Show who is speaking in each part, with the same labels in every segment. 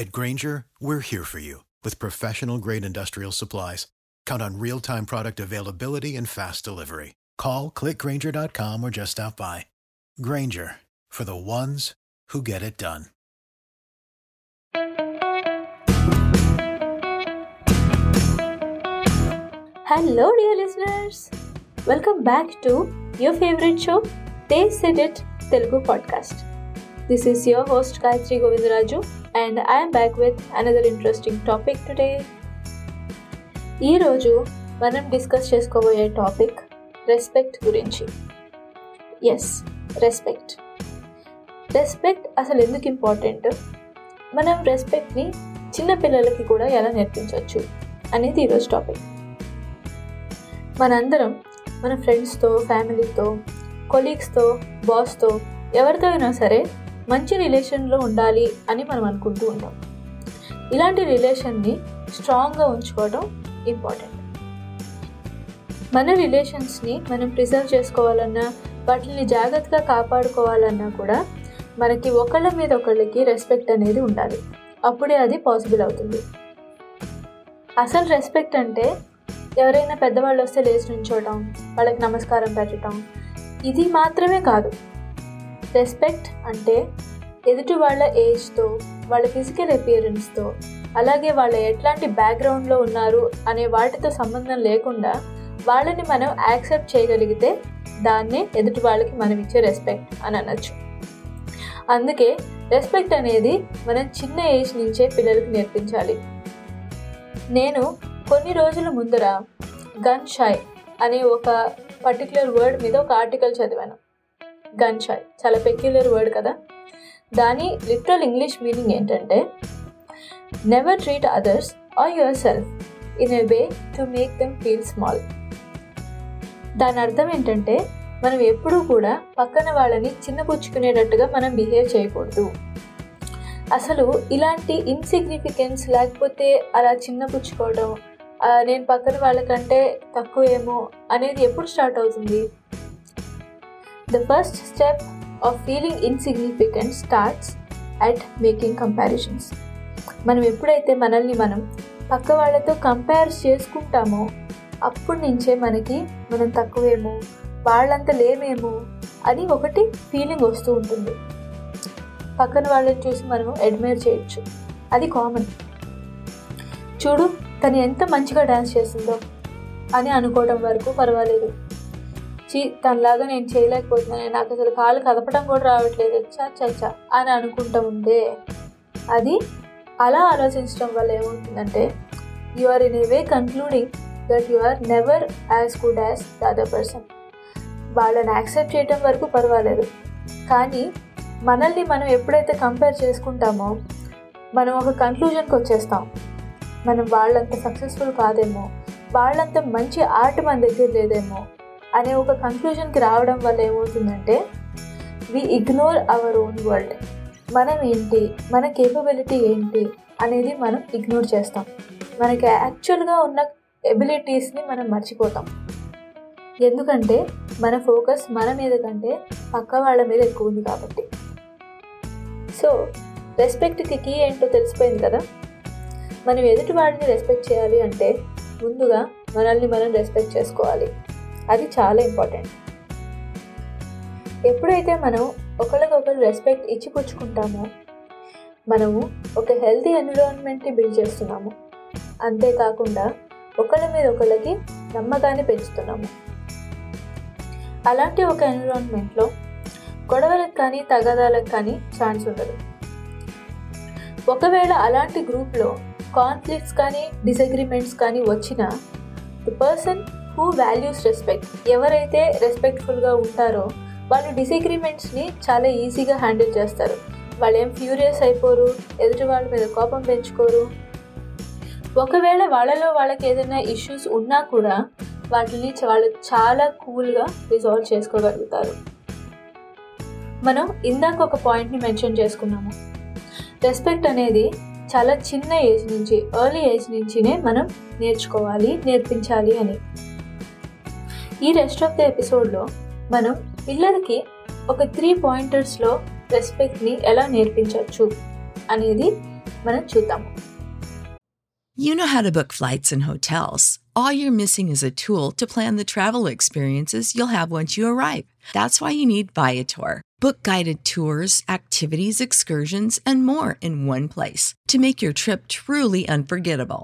Speaker 1: At Granger, we're here for you with professional grade industrial supplies. Count on real time product availability and fast delivery. Call clickgranger.com or just stop by. Granger for the ones who get it done.
Speaker 2: Hello, dear listeners. Welcome back to your favorite show, They Said It Telugu podcast. This is your host Gayatri Govindaraju, and I'm back with another interesting topic today ఈరోజు మనం discuss చేసుకోబోయే topic respect గురించి. Yes respect respect అసలు ఎందుకు important మనం రెస్పెక్ట్ని చిన్నపిల్లలకి కూడా ఎలా నేర్పించవచ్చు అనేది ఈరోజు టాపిక్ మనందరం మన ఫ్రెండ్స్తో ఫ్యామిలీతో కొలీగ్స్తో బాస్తో ఎవరితో అయినా సరే మంచి రిలేషన్లో ఉండాలి అని మనం అనుకుంటూ ఉంటాం ఇలాంటి రిలేషన్ని స్ట్రాంగ్గా ఉంచుకోవడం ఇంపార్టెంట్ మన రిలేషన్స్ని మనం ప్రిజర్వ్ చేసుకోవాలన్నా వాటిని జాగ్రత్తగా కాపాడుకోవాలన్నా కూడా మనకి ఒకళ్ళ మీద ఒకళ్ళకి రెస్పెక్ట్ అనేది ఉండాలి. అప్పుడే అది పాసిబుల్ అవుతుంది. అసలు రెస్పెక్ట్ అంటే ఎవరైనా పెద్దవాళ్ళు వస్తే లేచి నుంచోవడం వాళ్ళకి నమస్కారం పెట్టడం ఇది మాత్రమే కాదు. రెస్పెక్ట్ అంటే ఎదుటి వాళ్ళ ఏజ్తో వాళ్ళ ఫిజికల్ అపియరెన్స్తో అలాగే వాళ్ళ ఎట్లాంటి బ్యాక్గ్రౌండ్లో ఉన్నారు అనే వాటితో సంబంధం లేకుండా వాళ్ళని మనం యాక్సెప్ట్ చేయగలిగితే దాన్నే ఎదుటి వాళ్ళకి మనం ఇచ్చే రెస్పెక్ట్ అని అనొచ్చు. అందుకే రెస్పెక్ట్ అనేది మనం చిన్న ఏజ్ నుంచే పిల్లలకు నేర్పించాలి. నేను కొన్ని రోజుల ముందర గన్ షాయ్ అనే ఒక పర్టికులర్ వర్డ్ మీద ఒక ఆర్టికల్ చదివాను. గన్ షాయ్ చాలా పెక్యులర్ వర్డ్ కదా. దాని లిటరల్ ఇంగ్లీష్ మీనింగ్ ఏంటంటే never treat others or yourself in a way to make them feel small దాని అర్థం ఏంటంటే మనం ఎప్పుడూ కూడా పక్కన వాళ్ళని చిన్నపుచ్చుకునేటట్టుగా మనం బిహేవ్ చేయకూడదు. అసలు ఇలాంటి ఇన్సిగ్నిఫికెన్స్ లేకపోతే అలా చిన్నపుచ్చుకోవడం నేను పక్కన వాళ్ళకంటే తక్కువేమో అనేది ఎప్పుడు స్టార్ట్ అవుతుంది? The first step of feeling insignificant starts at making comparisons. మనం ఎప్పుడైతే మనల్ని మనం పక్క వాళ్ళతో కంపేర్ చేసుకుంటామో అప్పటి నుంచే మనకి మనం తక్కువేమో వాళ్ళంత లేమేమో అని ఒకటి ఫీలింగ్ వస్తూ ఉంటుంది. పక్కన వాళ్ళని చూసి మనము అడ్మైర్ చేయొచ్చు. అది కామన్ చూడు తను ఎంత మంచిగా డ్యాన్స్ చేస్తుందో అని అనుకోవడం వరకు పర్వాలేదు. చీ తనలాగా నేను చేయలేకపోతున్నాను. నాకు అసలు కాలు కదపడం కూడా రావట్లేదు. చా చచ్చా అని అనుకుంటూ ఉంటే అది అలా ఆలోచించడం వల్ల ఏమవుతుందంటే you are in a way concluding that you are never as good as the other person వాళ్ళని యాక్సెప్ట్ చేయడం వరకు పర్వాలేదు. కానీ మనల్ని మనం ఎప్పుడైతే కంపేర్ చేసుకుంటామో మనం ఒక కన్క్లూజన్కి వచ్చేస్తాం. మనం వాళ్ళంత సక్సెస్ఫుల్ కాదేమో వాళ్ళంత మంచి ఆర్ట్ మన దగ్గర లేదేమో అనే ఒక కన్క్లూజన్కి రావడం వల్ల ఏమవుతుందంటే we ignore our own world మనం ఏంటి? మన కేపబిలిటీ ఏంటి? అనేది మనం ఇగ్నోర్ చేస్తాం. మనకి యాక్చువల్గా ఉన్న ఎబిలిటీస్ని మనం మర్చిపోతాం. ఎందుకంటే మన ఫోకస్ మన మీద కంటే పక్క వాళ్ళ మీద ఎక్కువ ఉంది కాబట్టి. సో రెస్పెక్ట్కి కీ ఏంటో తెలిసిపోయింది కదా? మనం ఎదుటి వాడిని రెస్పెక్ట్ చేయాలి అంటే ముందుగా మనల్ని మనం రెస్పెక్ట్ చేసుకోవాలి. అది చాలా ఇంపార్టెంట్ ఎప్పుడైతే మనం ఒకరికొకరు రెస్పెక్ట్ ఇచ్చి పుచ్చుకుంటామో మనము ఒక హెల్తీ ఎన్విరాన్మెంట్ని బిల్డ్ చేస్తున్నాము. అంతేకాకుండా ఒకళ్ళ మీద ఒకళ్ళకి నమ్మకాన్ని పెంచుతున్నాము. అలాంటి ఒక ఎన్విరాన్మెంట్లో గొడవలకు కానీ తగాదాలకు కానీ ఛాన్స్ ఉండదు. ఒకవేళ అలాంటి గ్రూప్లో కాన్ఫ్లిక్ట్స్ కానీ డిసగ్రిమెంట్స్ కానీ వచ్చినా the person who values respect. ఎవరైతే రెస్పెక్ట్ఫుల్గా ఉంటారో వాళ్ళు డిసగ్రిమెంట్స్ని చాలా ఈజీగా హ్యాండిల్ చేస్తారు. వాళ్ళు ఏం ఫ్యూరియస్ అయిపోరు ఎదుటి వాళ్ళ మీద కోపం పెంచుకోరు. ఒకవేళ వాళ్ళలో వాళ్ళకి ఏదైనా ఇష్యూస్ ఉన్నా కూడా వాటిని వాళ్ళు చాలా కూల్గా రిజాల్వ్ చేసుకోగలుగుతారు. మనం ఇందాక ఒక పాయింట్ని మెన్షన్ చేసుకున్నాము. రెస్పెక్ట్ అనేది చాలా చిన్న ఏజ్ నుంచి ఎర్లీ ఏజ్ నుంచినే మనం నేర్చుకోవాలి నేర్పించాలి అని. ఈ రెస్ట్ ఆఫ్ ద ఎపిసోడ్లో మనం పిల్లలకి ఒక త్రీ పాయింటర్స్లో రెస్పెక్ట్ని ఎలా నేర్పించవచ్చు అనేది మనం చూద్దాము
Speaker 3: You know how to book flights and hotels. All you're missing is a tool to plan the travel experiences you'll have once you arrive. That's why you need Viator. Book guided tours, activities, excursions, and more in one place to make your trip truly unforgettable.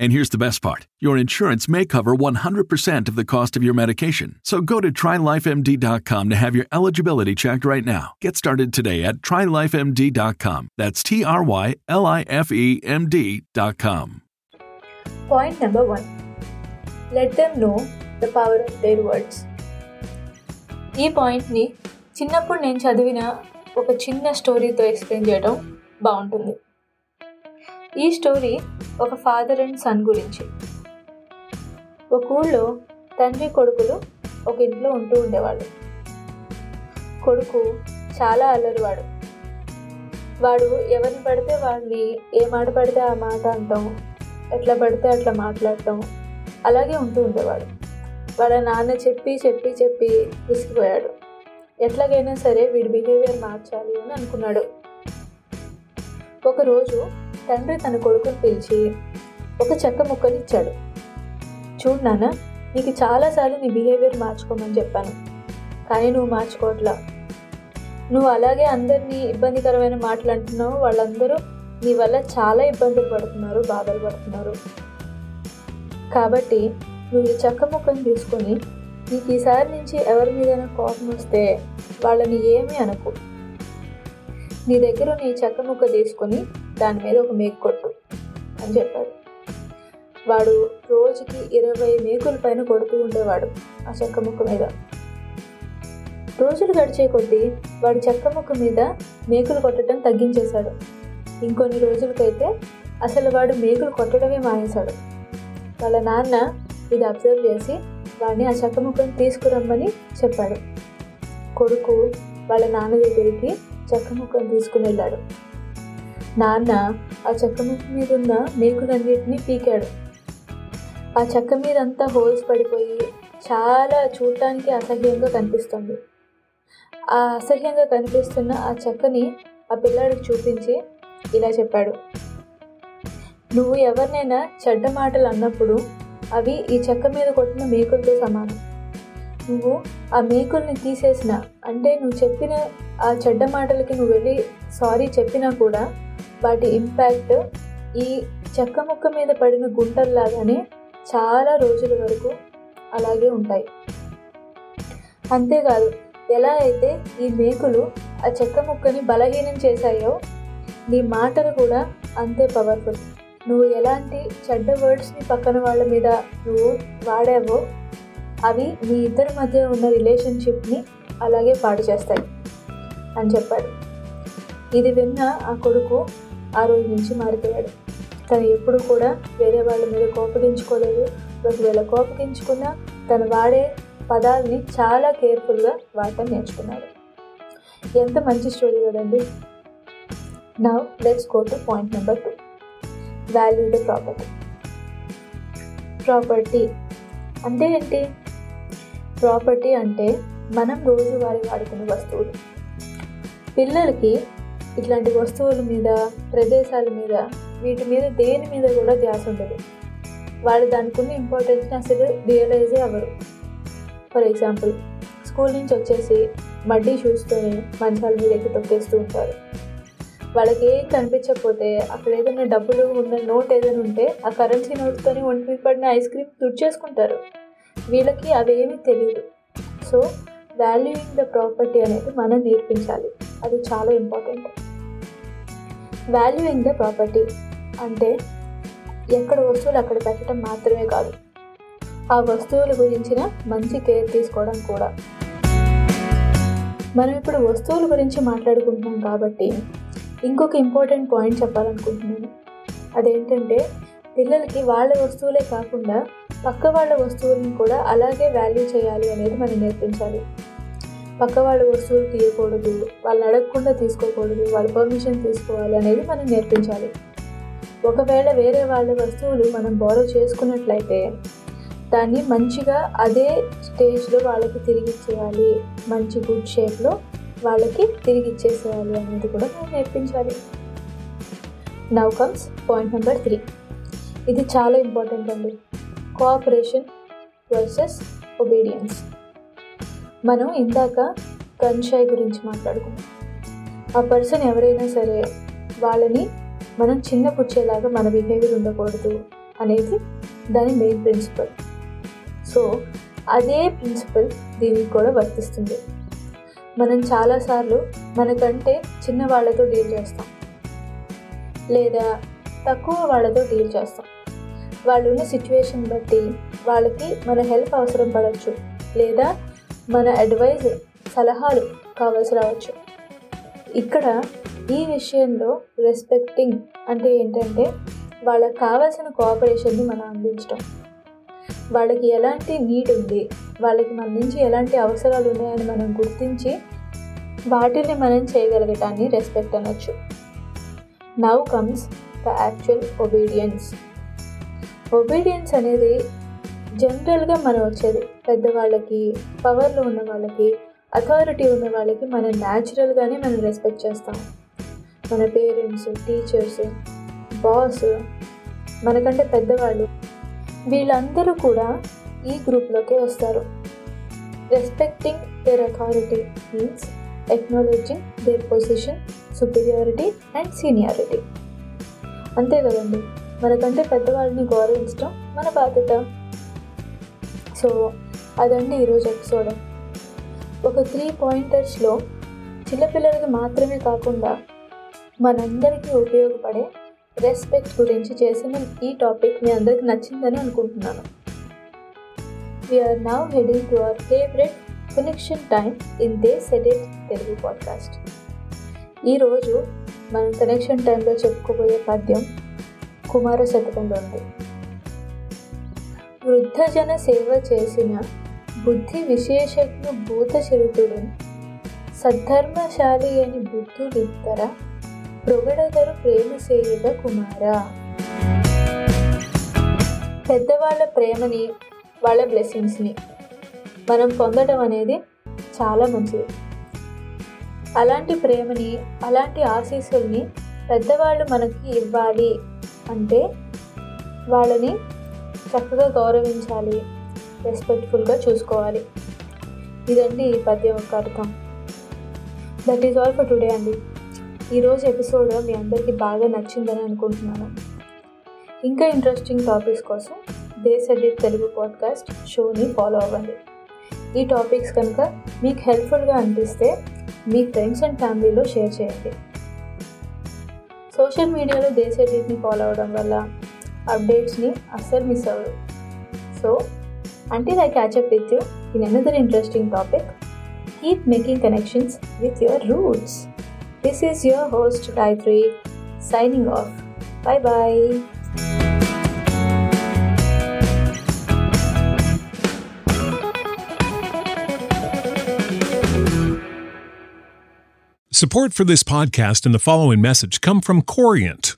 Speaker 4: And here's the best part your insurance may cover 100% of the cost of your medication. So go to trylifemd.com to have your eligibility checked right now. Get started today at trylifemd.com. That's T R Y L I F E M D.com.
Speaker 2: Point number one let them know the power of their words ఈ పాయింట్ని చిన్నప్పుడు నేను చదివిన ఒక చిన్న స్టోరీతో explain చేయడం బాగుంటుంది ఈ స్టోరీ ఒక ఫాదర్ అండ్ సన్ గురించి. ఒక ఊళ్ళో తండ్రి కొడుకులు ఒక ఇంట్లో ఉంటూ ఉండేవాళ్ళు. కొడుకు చాలా అల్లరివాడు. వాడు ఎవరిని పడితే వాడిని ఏ మాట పడితే ఆ మాట అంటాం ఎట్లా పడితే అట్లా మాట్లాడటం అలాగే ఉంటూ ఉండేవాడు. వాళ్ళ నాన్న చెప్పి చెప్పి చెప్పి విసిగిపోయాడు. ఎట్లాగైనా సరే వీడి బిహేవియర్ మార్చాలి అని అనుకున్నాడు. ఒకరోజు తండ్రి తన కొడుకుని పిలిచి ఒక చెక్క ముక్కనిచ్చాడు చూడు నాన్న నీకు చాలాసార్లు నీ బిహేవియర్ మార్చుకోమని చెప్పాను కానీ నువ్వు మార్చుకోవట్లా. నువ్వు అలాగే అందరినీ ఇబ్బందికరమైన మాటలు అంటున్నావు వాళ్ళందరూ నీ వల్ల చాలా ఇబ్బందులు పడుతున్నారు బాధలు పడుతున్నారు. కాబట్టి నువ్వు ఈ చెక్క ముక్కను తీసుకొని నీకు ఈసారి నుంచి ఎవరి మీదైనా కోపం వస్తే వాళ్ళని ఏమీ అనకు. నీ దగ్గర నీ చెక్క ముక్క తీసుకొని దాని మీద ఒక మేకు కొట్టు అని చెప్పాడు. వాడు రోజుకి ఇరవై మేకుల పైన కొడుతూ ఉండేవాడు ఆ చెక్క ముక్క మీద. రోజులు గడిచే కొద్దీ వాడు చెక్క ముక్క మీద మేకులు కొట్టడం తగ్గించేశాడు. ఇంకొన్ని రోజులకైతే అసలు వాడు మేకులు కొట్టడమే మానేశాడు. వాళ్ళ నాన్న ఇది అబ్జర్వ్ చేసి వాడిని ఆ చెక్క ముక్కను తీసుకురమ్మని చెప్పాడు. కొడుకు వాళ్ళ నాన్న దగ్గరికి చెక్క ముక్కను తీసుకుని వెళ్ళాడు. నాన్న ఆ చెక్క ముక్క మీద ఉన్న మేకులన్నిటినీ పీకాడు. ఆ చెక్క మీదంతా హోల్స్ పడిపోయి చాలా చూడటానికి అసహ్యంగా కనిపిస్తుంది. ఆ అసహ్యంగా కనిపిస్తున్న ఆ చెక్కని ఆ పిల్లాడికి చూపించి ఇలా చెప్పాడు. నువ్వు ఎవరినైనా చెడ్డ మాటలు అన్నప్పుడు అవి ఈ చెక్క మీద కొట్టిన మేకులతో సమానం. నువ్వు ఆ మేకుల్ని తీసేసిన అంటే నువ్వు చెప్పిన ఆ చెడ్డ మాటలకి నువ్వు వెళ్ళి సారీ చెప్పినా కూడా వాటి ఇంపాక్ట్ ఈ చెక్క ముక్క మీద పడిన గుంటల్లాగానే చాలా రోజుల వరకు అలాగే ఉంటాయి. అంతేకాదు ఎలా అయితే ఈ మేకులు ఆ చెక్క ముక్కని బలహీనం చేశాయో నీ మాటలు కూడా అంతే పవర్ఫుల్ నువ్వు ఎలాంటి చెడ్డ వర్డ్స్ని పక్కన వాళ్ళ మీద నువ్వు వాడావో అవి మీ ఇద్దరి మధ్య ఉన్న రిలేషన్షిప్ని అలాగే పాడు చేస్తాయి అని చెప్పాడు. ఇది విన్న ఆ కొడుకు ఆ రోజు నుంచి మారిపోయాడు. తను ఎప్పుడు కూడా వేరే వాళ్ళ మీద కోపగించుకోలేదు. ఒకవేళ కోపగించుకున్నా తను వాడే పదాలని చాలా కేర్ఫుల్గా వాడటం నేర్చుకున్నాడు. ఎంత మంచి స్టోరీ కదండి. నా let's go to point number two value the property property అంటే ఏంటి? ప్రాపర్టీ అంటే మనం రోజువారీ వాడుకునే వస్తువులు. పిల్లలకి ఇట్లాంటి వస్తువుల మీద ప్రదేశాల మీద వీటి మీద దేని మీద కూడా ధ్యాస ఉండదు. వాళ్ళు దానికి ఉన్న ఇంపార్టెన్స్ని అసలు రియలైజే అవ్వరు. ఫర్ ఎగ్జాంపుల్ స్కూల్ నుంచి వచ్చేసి మడ్డీ షూస్తోని మంచాల మీద ఎక్కి తొక్కేస్తూ ఉంటారు. వాళ్ళకి ఏం కనిపించకపోతే అక్కడ ఏదైనా డబ్బులు ఉన్న నోట్ ఏదైనా ఉంటే ఆ కరెన్సీ నోట్తోని ఒంటి పడిన ఐస్ క్రీమ్ తుడిచేసుకుంటారు. వీళ్ళకి అవేమీ తెలియదు సో వాల్యూయింగ్ ద ప్రాపర్టీ అనేది మనం నేర్పించాలి. అది చాలా ఇంపార్టెంట్ వాల్యూయింగ్ ద ప్రాపర్టీ అంటే ఎక్కడ వస్తువులు అక్కడ పెట్టడం మాత్రమే కాదు. ఆ వస్తువుల గురించిన మంచి కేర్ తీసుకోవడం కూడా. మనం ఇప్పుడు వస్తువుల గురించి మాట్లాడుకుంటున్నాం కాబట్టి ఇంకొక ఇంపార్టెంట్ పాయింట్ చెప్పాలనుకుంటున్నాను. అదేంటంటే పిల్లలకి వాళ్ళ వస్తువులే కాకుండా పక్క వాళ్ళ వస్తువులను కూడా అలాగే వాల్యూ చేయాలి అనేది మనం నేర్పించాలి. పక్క వాళ్ళ వస్తువులు తీయకూడదు వాళ్ళని అడగకుండా తీసుకోకూడదు వాళ్ళ పర్మిషన్ తీసుకోవాలి అనేది మనం నేర్పించాలి. ఒకవేళ వేరే వాళ్ళ వస్తువులు మనం బోరో చేసుకున్నట్లయితే దాన్ని మంచిగా అదే స్టేజ్లో వాళ్ళకి తిరిగి ఇచ్చేయాలి. మంచి గుడ్ షేప్లో వాళ్ళకి తిరిగి ఇచ్చేసేయాలి అనేది కూడా మనం నేర్పించాలి. Now comes point number three ఇది చాలా ఇంపార్టెంట్ అండి. కోఆపరేషన్ వర్సెస్ ఒబీడియన్స్ మనం ఇందాక కన్షాయ్ గురించి మాట్లాడుకున్నాం. ఆ పర్సన్ ఎవరైనా సరే వాళ్ళని మనం చిన్న పుచ్చేలాగా మన బిహేవియర్ ఉండకూడదు అనేది దాని మెయిన్ ప్రిన్సిపల్ సో అదే ప్రిన్సిపల్ దీనికి కూడా వర్తిస్తుంది. మనం చాలాసార్లు మనకంటే చిన్న వాళ్ళతో డీల్ చేస్తాం. లేదా తక్కువ వాళ్ళతో డీల్ చేస్తాం. వాళ్ళు ఉన్న సిచ్యువేషన్ బట్టి వాళ్ళకి మన హెల్ప్ అవసరం పడవచ్చు లేదా మన అడ్వైజ్ సలహాలు కావాల్సి రావచ్చు. ఇక్కడ ఈ విషయంలో రెస్పెక్టింగ్ అంటే ఏంటంటే వాళ్ళకి కావాల్సిన కోఆపరేషన్ని మనం అందించడం వాళ్ళకి ఎలాంటి నీడ్ ఉంది వాళ్ళకి మన నుంచి ఎలాంటి అవసరాలు ఉన్నాయని మనం గుర్తించి వాటిని మనం చేయగలగటాన్ని రెస్పెక్ట్ అనొచ్చు. Now comes the actual obedience obedience అనేది జనరల్గా మనం వచ్చేది పెద్దవాళ్ళకి పవర్లో ఉన్న వాళ్ళకి అథారిటీ ఉన్న వాళ్ళకి మనం న్యాచురల్గానే మనం రెస్పెక్ట్ చేస్తాం. మన పేరెంట్స్ టీచర్స్ బాస్ మనకంటే పెద్దవాళ్ళు వీళ్ళందరూ కూడా ఈ గ్రూప్లోకే వస్తారు. Respecting their authority means acknowledging their position superiority and seniority అంతే కదండి. మనకంటే పెద్దవాళ్ళని గౌరవించడం మన బాధ్యత. సో అదండి ఈరోజు ఎపిసోడ్. ఒక త్రీ పాయింటర్స్లో చిన్నపిల్లలకి మాత్రమే కాకుండా మనందరికీ ఉపయోగపడే రెస్పెక్ట్ గురించి చేసిన ఈ టాపిక్ మీ అందరికి నచ్చిందని అనుకుంటున్నాను. We're now heading to our favourite connection time in Desh edit Telugu podcast ఈరోజు మనం కనెక్షన్ టైంలో చెప్పుకోబోయే పద్యం కుమార శతకంలో ఉంది. వృద్ధజన సేవ చేసిన బుద్ధి విశేషజ్ఞ భూత సద్ధర్మశాలి అని బుద్ధుడిద్దర ప్రొగడదరు ప్రేమసేయుగ కుమార. పెద్దవాళ్ళ ప్రేమని వాళ్ళ బ్లెస్సింగ్స్ని మనం పొందడం అనేది చాలా మంచిది. అలాంటి ప్రేమని అలాంటి ఆశీస్సుల్ని పెద్దవాళ్ళు మనకి ఇవ్వాలి అంటే వాళ్ళని చక్కగా గౌరవించాలి. రెస్పెక్ట్ఫుల్గా చూసుకోవాలి. ఇదండి ఈ పద్యం యొక్క అర్థం that is all for today అండి ఈరోజు ఎపిసోడ్ మీ అందరికీ బాగా నచ్చిందని అనుకుంటున్నాను. ఇంకా ఇంట్రెస్టింగ్ టాపిక్స్ కోసం దేశ్ ఎడిట్ తెలుగు పాడ్కాస్ట్ షోని ఫాలో అవ్వండి. ఈ టాపిక్స్ కనుక మీకు హెల్ప్ఫుల్గా అనిపిస్తే మీ ఫ్రెండ్స్ అండ్ ఫ్యామిలీలో షేర్ చేయండి. సోషల్ మీడియాలో దేశ ఎడిట్ని ఫాలో అవ్వడం వల్ల అప్డేట్స్ని అస్సలు మిస్ అవ్వరు. So Until I catch up with you in another interesting topic, keep making connections with your roots. This is your host, Gayatri, signing off. Bye bye.
Speaker 5: Support for this podcast and the following message come from Corient